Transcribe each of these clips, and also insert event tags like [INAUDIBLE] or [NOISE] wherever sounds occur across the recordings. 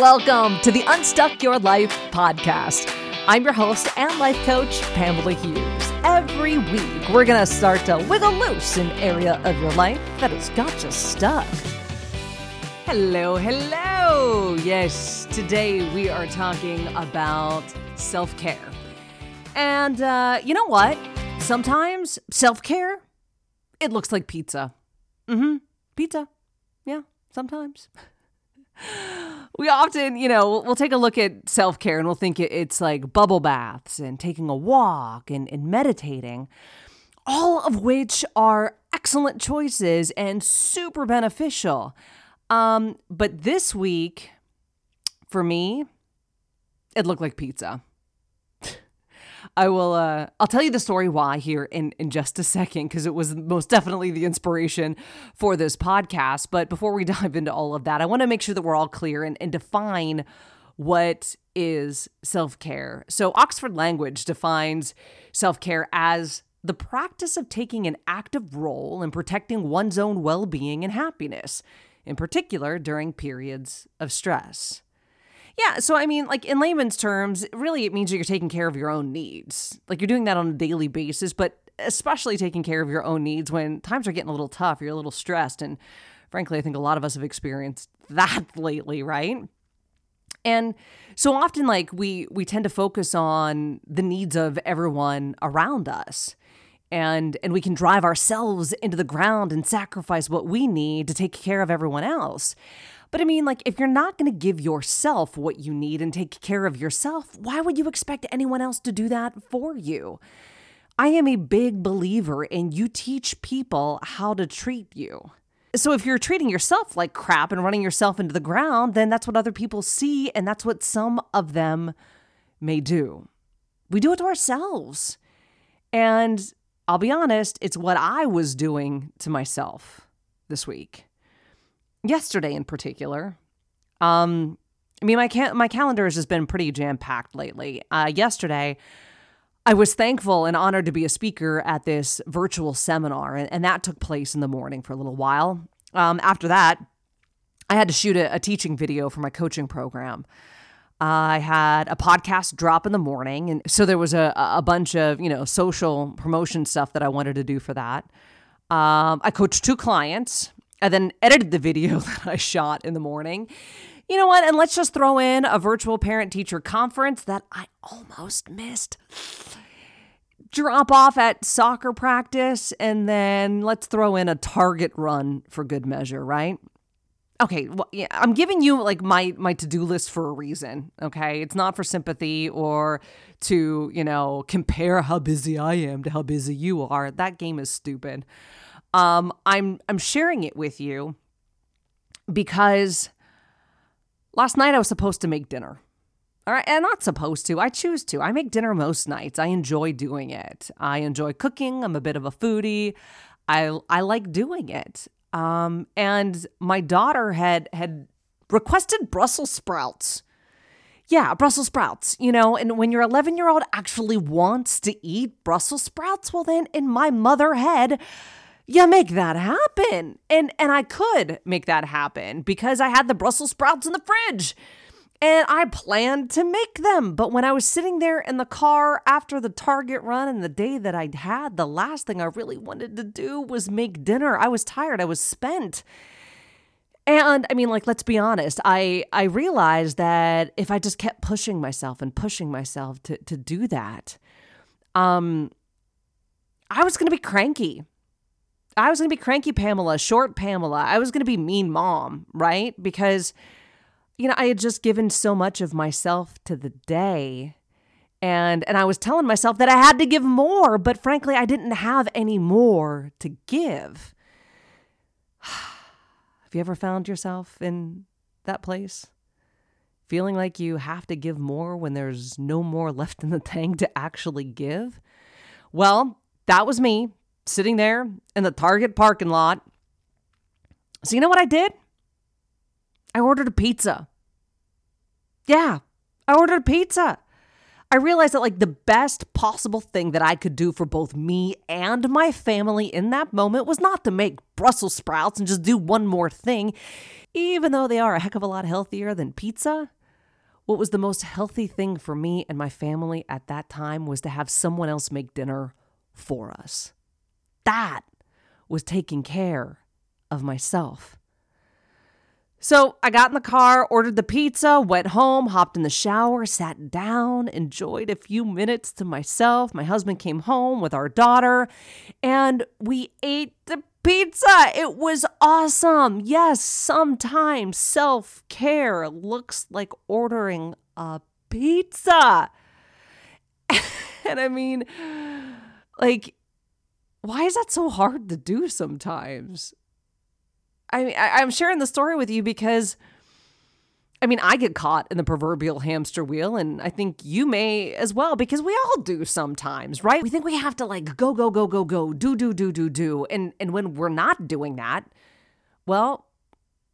Welcome to the Unstuck Your Life podcast. I'm your host and life coach, Pamela Hughes. Every week, we're going to start to wiggle loose an area of your life that has got you stuck. Hello, hello. Yes, today we are talking about self care. And uh, you know what? Sometimes self care, it looks like pizza. Mm hmm. Pizza. Yeah, sometimes. [LAUGHS] [GASPS] we often, you know, we'll, take a look at self care and we'll think it, it's like bubble baths and taking a walk and, and meditating, all of which are excellent choices and super beneficial. Um, but this week, for me, it looked like pizza. I will uh I'll tell you the story why here in in just a second because it was most definitely the inspiration for this podcast. But before we [LAUGHS] dive into all of that, I want to make sure that we're all clear and, and define what is self-care. So Oxford Language defines self-care as the practice of taking an active role in protecting one's own well-being and happiness, in particular during periods of stress. Yeah, so I mean, like in layman's terms, really it means that you're taking care of your own needs. Like you're doing that on a daily basis, but especially taking care of your own needs when times are getting a little tough, you're a little stressed. And frankly, I think a lot of us have experienced [LAUGHS] that lately, right? And so often like we we tend to focus on the needs of everyone around us. And and we can drive ourselves into the ground and sacrifice what we need to take care of everyone else. But I mean, like, if you're not going to give yourself what you need and take care of yourself, why would you expect anyone else to do that for you? I am a big believer in you teach people how to treat you. So if you're treating yourself like crap and running yourself into the ground, then that's what other people see, and that's what some of them may do. We do it to ourselves. And I'll be honest, it's what I was doing to myself this week yesterday in particular. Um, I mean, my ca- my calendar has just been pretty jam packed lately. Uh, yesterday, I was thankful and honored to be a speaker at this virtual seminar, and, and that took place in the morning for a little while. Um, after that, I had to shoot a, a teaching video for my coaching program. I had a podcast drop in the morning, and so there was a, a bunch of you know social promotion stuff that I wanted to do for that. Um, I coached two clients I then edited the video [LAUGHS] that I shot in the morning. You know what? And let's just throw in a virtual parent teacher conference that I almost missed. Drop off at soccer practice, and then let's throw in a target run for good measure, right? okay well, yeah, i'm giving you like my my to-do list for a reason okay it's not for sympathy or to you know compare how busy i am to how busy you are that game is stupid um, I'm I'm sharing it with you because last night I was supposed to make dinner. All right, and not supposed to. I choose to. I make dinner most nights. I enjoy doing it. I enjoy cooking. I'm a bit of a foodie. I I like doing it. Um, and my daughter had had requested Brussels sprouts. Yeah, Brussels sprouts, you know, and when your 11 year old actually wants to eat Brussels sprouts, well, then in my mother head, you make that happen. And and I could make that happen because I had the Brussels sprouts in the fridge. And I planned to make them. But when I was sitting there in the car after the Target run and the day that I'd had, the last thing I really wanted to do was make dinner. I was tired. I was spent. And I mean, like, let's be honest. I I realized that if I just kept pushing myself and pushing myself to to do that, um, I was gonna be cranky. I was going to be cranky Pamela, short Pamela. I was going to be mean mom, right? Because, you know, I had just given so much of myself to the day. And, and I was telling myself that I had to give more, but frankly, I didn't have any more to give. [SIGHS] have you ever found yourself in that place? Feeling like you have to give more when there's no more left in the [LAUGHS] tank to actually give? Well, that was me sitting there in the Target parking lot. So, you know what I did? I ordered a pizza. Yeah, I ordered a pizza. I realized that like the best possible thing that I could do for both me and my family in that moment was not to make Brussels sprouts and just do one more thing, even though they are a heck of a lot healthier than pizza. What was the most healthy thing for me and my family at that time was to have someone else make dinner for us. That was taking care of myself. So I got in the car, ordered the pizza, went home, hopped in the shower, sat down, enjoyed a few minutes to myself. My husband came home with our daughter, and we ate the pizza. It was awesome. Yes, sometimes self care looks like ordering a pizza. [LAUGHS] and I mean, like, why is that so hard to do sometimes? I mean, I, I'm sharing the story with you because. I mean, I get caught in the proverbial hamster wheel, and I think you may as well, because we all do sometimes, right? We think we have to like go, go, go, go, go, do, do, do, do, do. And and when we're not doing that, well,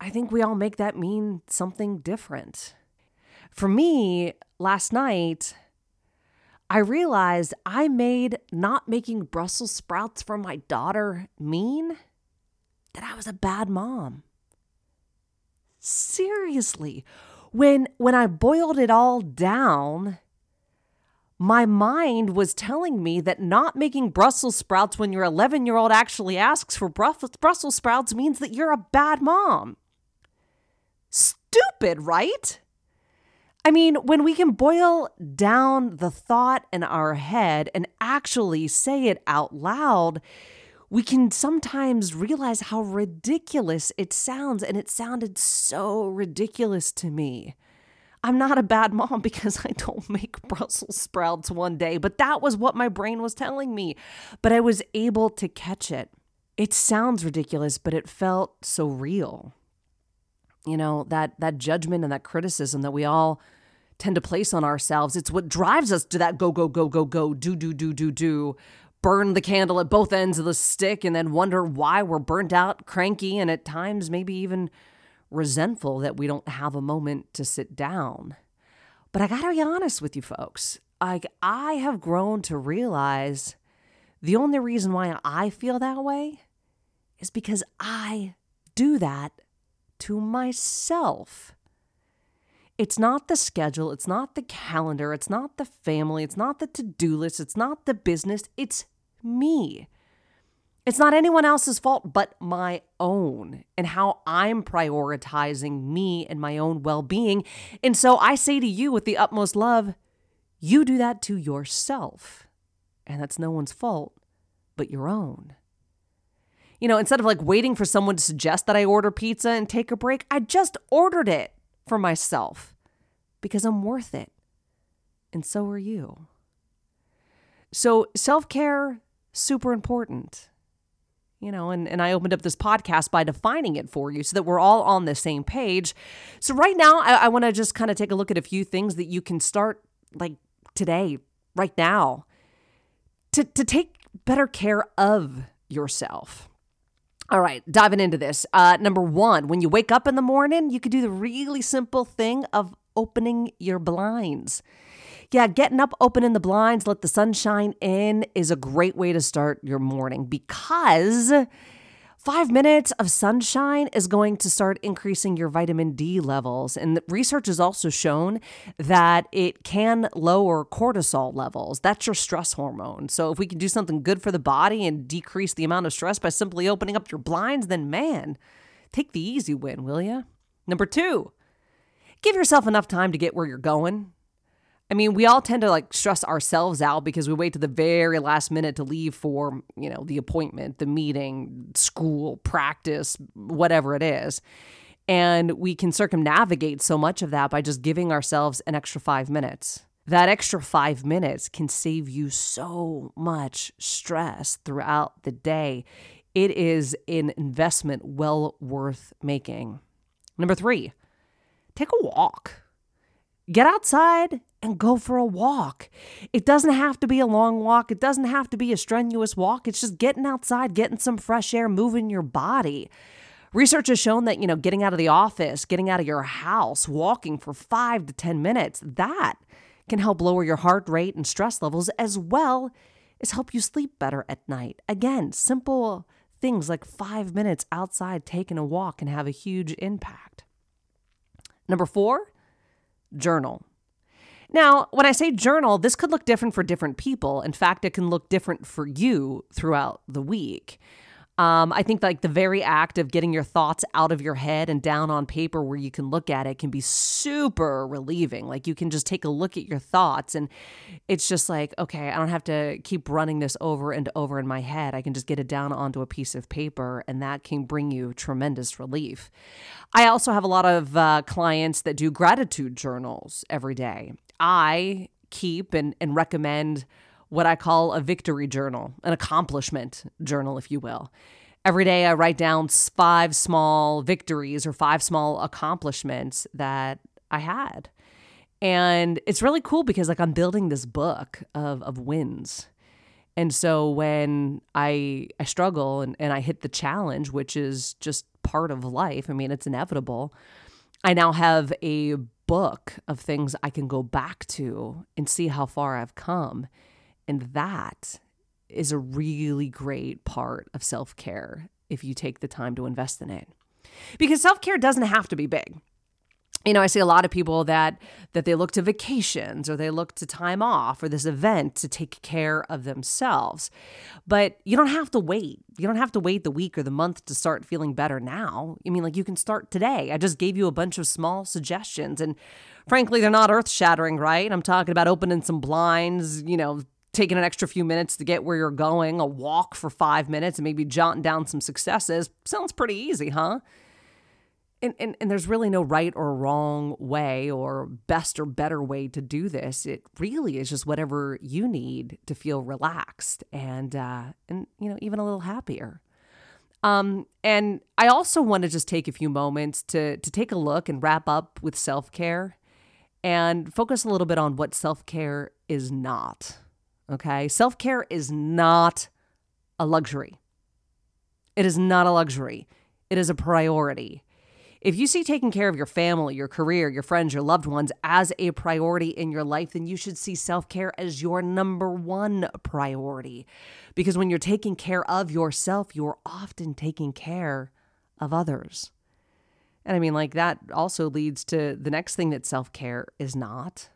I think we all make that mean something different. For me, last night, I realized I made not making Brussels sprouts for my daughter mean that I was a bad mom. Seriously, when when I boiled it all down, my mind was telling me that not making Brussels sprouts when your 11 year old actually asks for Brussels sprouts means that you're a bad mom. Stupid, right? I mean, when we can boil down the thought in our head and actually say it out loud, we can sometimes realize how ridiculous it sounds. And it sounded so ridiculous to me. I'm not a bad mom [LAUGHS] because I don't make Brussels sprouts one day, but that was what my brain was telling me. But I was able to catch it. It sounds ridiculous, but it felt so real. You know, that that judgment and that criticism that we all tend to place on ourselves, it's what drives us to that go go go go go do do do do do burn the candle at both ends of the stick and then wonder why we're burnt out, cranky, and at times maybe even resentful that we don't have a moment to sit down. But I gotta be honest with you folks. Like, I have grown to realize the only reason why I feel that way is because I do that to myself. It's not the schedule, it's not the calendar, it's not the family, it's not the to do list, it's not the business, it's me. It's not anyone else's fault but my own and how I'm prioritizing me and my own well being. And so I say to you with the utmost love, you do that to yourself. And that's no one's fault but your own. You know, instead of like waiting for someone to suggest that I order pizza and take a break, I just ordered it for myself because I'm worth it. And so are you. So, self care super important. You know, and, and I opened up this podcast by defining it for you so that we're all on the same page. So, right now, I, I want to just kind of take a look at a few things that you can start like today, right now, to, to take better care of yourself. All right, diving into this. Uh, number one, when you wake up in the morning, you could do the really simple thing of opening your blinds yeah, getting up, opening the blinds, let the sunshine in is a great way to start your morning because five minutes of sunshine is going to start increasing your vitamin D levels. And research has also shown that it can lower cortisol levels. That's your stress hormone. So if we can do something good for the body and decrease the amount of stress by simply opening up your blinds, then man, take the easy win, will you? Number two, give yourself enough time to get where you're going. I mean, we all tend to like stress ourselves out because we wait to the very last minute to leave for, you know, the appointment, the meeting, school, practice, whatever it is. And we can circumnavigate so much of that by just giving ourselves an extra five minutes. That extra five minutes can save you so much stress throughout the day. It is an investment well worth making. Number three, take a walk. Get outside and go for a walk. It doesn't have to be a long walk, it doesn't have to be a strenuous walk. It's just getting outside, getting some fresh air, moving your body. Research has shown that, you know, getting out of the office, getting out of your house, walking for 5 to 10 minutes, that can help lower your heart rate and stress levels as well as help you sleep better at night. Again, simple things like five minutes outside taking a walk can have a huge impact. Number four, journal. Now, when I say journal, this could look different for different people. In fact, it can look different for you throughout the week. Um, I think like the very act of getting your thoughts out of your head and down on paper where you can look at it can be super relieving. Like you can just take a look at your thoughts and it's just like, okay, I don't have to keep running this over and over in my head. I can just get it down onto a piece of paper and that can bring you tremendous relief. I also have a lot of uh, clients that do gratitude journals every day. I keep and, and recommend what I call a victory journal, an accomplishment journal, if you will. Every day I write down five small victories or five small accomplishments that I had. And it's really cool because like I'm building this book of of wins. And so when I I struggle and, and I hit the challenge, which is just part of life, I mean it's inevitable, I now have a book of things I can go back to and see how far I've come. And that is a really great part of self care if you take the time to invest in it. Because self care doesn't have to be big. You know, I see a lot of people that that they look to vacations or they look to time off or this event to take care of themselves. But you don't have to wait. You don't have to wait the week or the month to start feeling better now. I mean, like you can start today. I just gave you a bunch of small suggestions and frankly, they're not earth-shattering, right? I'm talking about opening some blinds, you know, taking an extra few minutes to get where you're going, a walk for five minutes, and maybe jotting down some successes sounds pretty easy, huh? And, and, and there's really no right or wrong way or best or better way to do this. It really is just whatever you need to feel relaxed and uh, and you know even a little happier. Um, and I also want to just take a few moments to to take a look and wrap up with self care, and focus a little bit on what self care is not. Okay. Self care is not a luxury. It is not a luxury. It is a priority. If you see taking care of your family, your career, your friends, your loved ones as a priority in your life, then you should see self care as your number one priority. Because when you're taking care of yourself, you're often taking care of others. And I mean, like, that also leads to the next thing that self care is not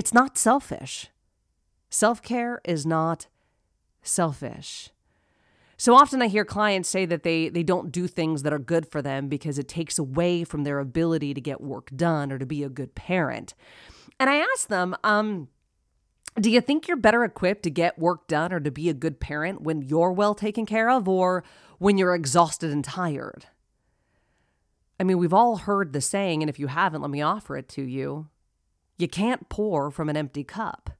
it's not selfish. Self care is not selfish. So often I hear clients say that they, they don't do things that are good for them because it takes away from their ability to get work done or to be a good parent. And I ask them, um, do you think you're better equipped to get work done or to be a good parent when you're well taken care of or when you're exhausted and tired? I mean, we've all heard the saying, and if you haven't, let me offer it to you. You can't pour from an empty cup.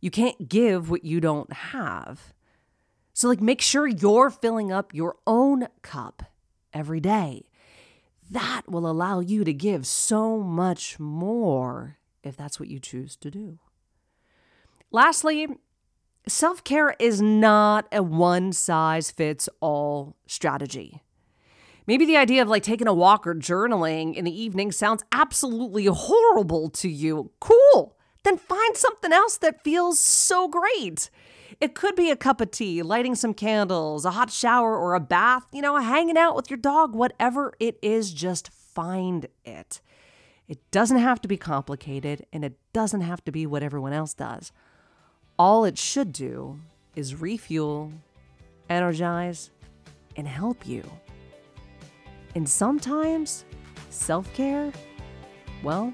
You can't give what you don't have. So, like, make sure you're filling up your own cup every day. That will allow you to give so much more if that's what you choose to do. Lastly, self care is not a one size fits all strategy. Maybe the idea of like taking a walk or journaling in the evening sounds absolutely horrible to you. Cool then find something else that feels so great. It could be a cup of tea, lighting some candles, a hot shower, or a bath, you know, hanging out with your dog, whatever it is, just find it. It doesn't have to be complicated and it doesn't have to be what everyone else does. All it should do is refuel, energize, and help you. And sometimes self care, well,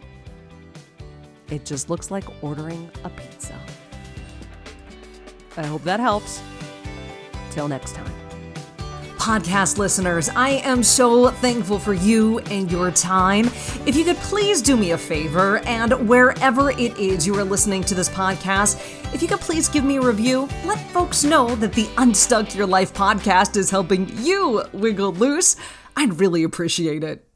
it just looks like ordering a pizza. I hope that helps. Till next time. Podcast listeners, I am so thankful for you and your time. If you could please do me a favor, and wherever it is you are listening to this podcast, if you could please give me a review, let folks know that the Unstuck Your Life podcast is helping you wiggle loose. I'd really appreciate it.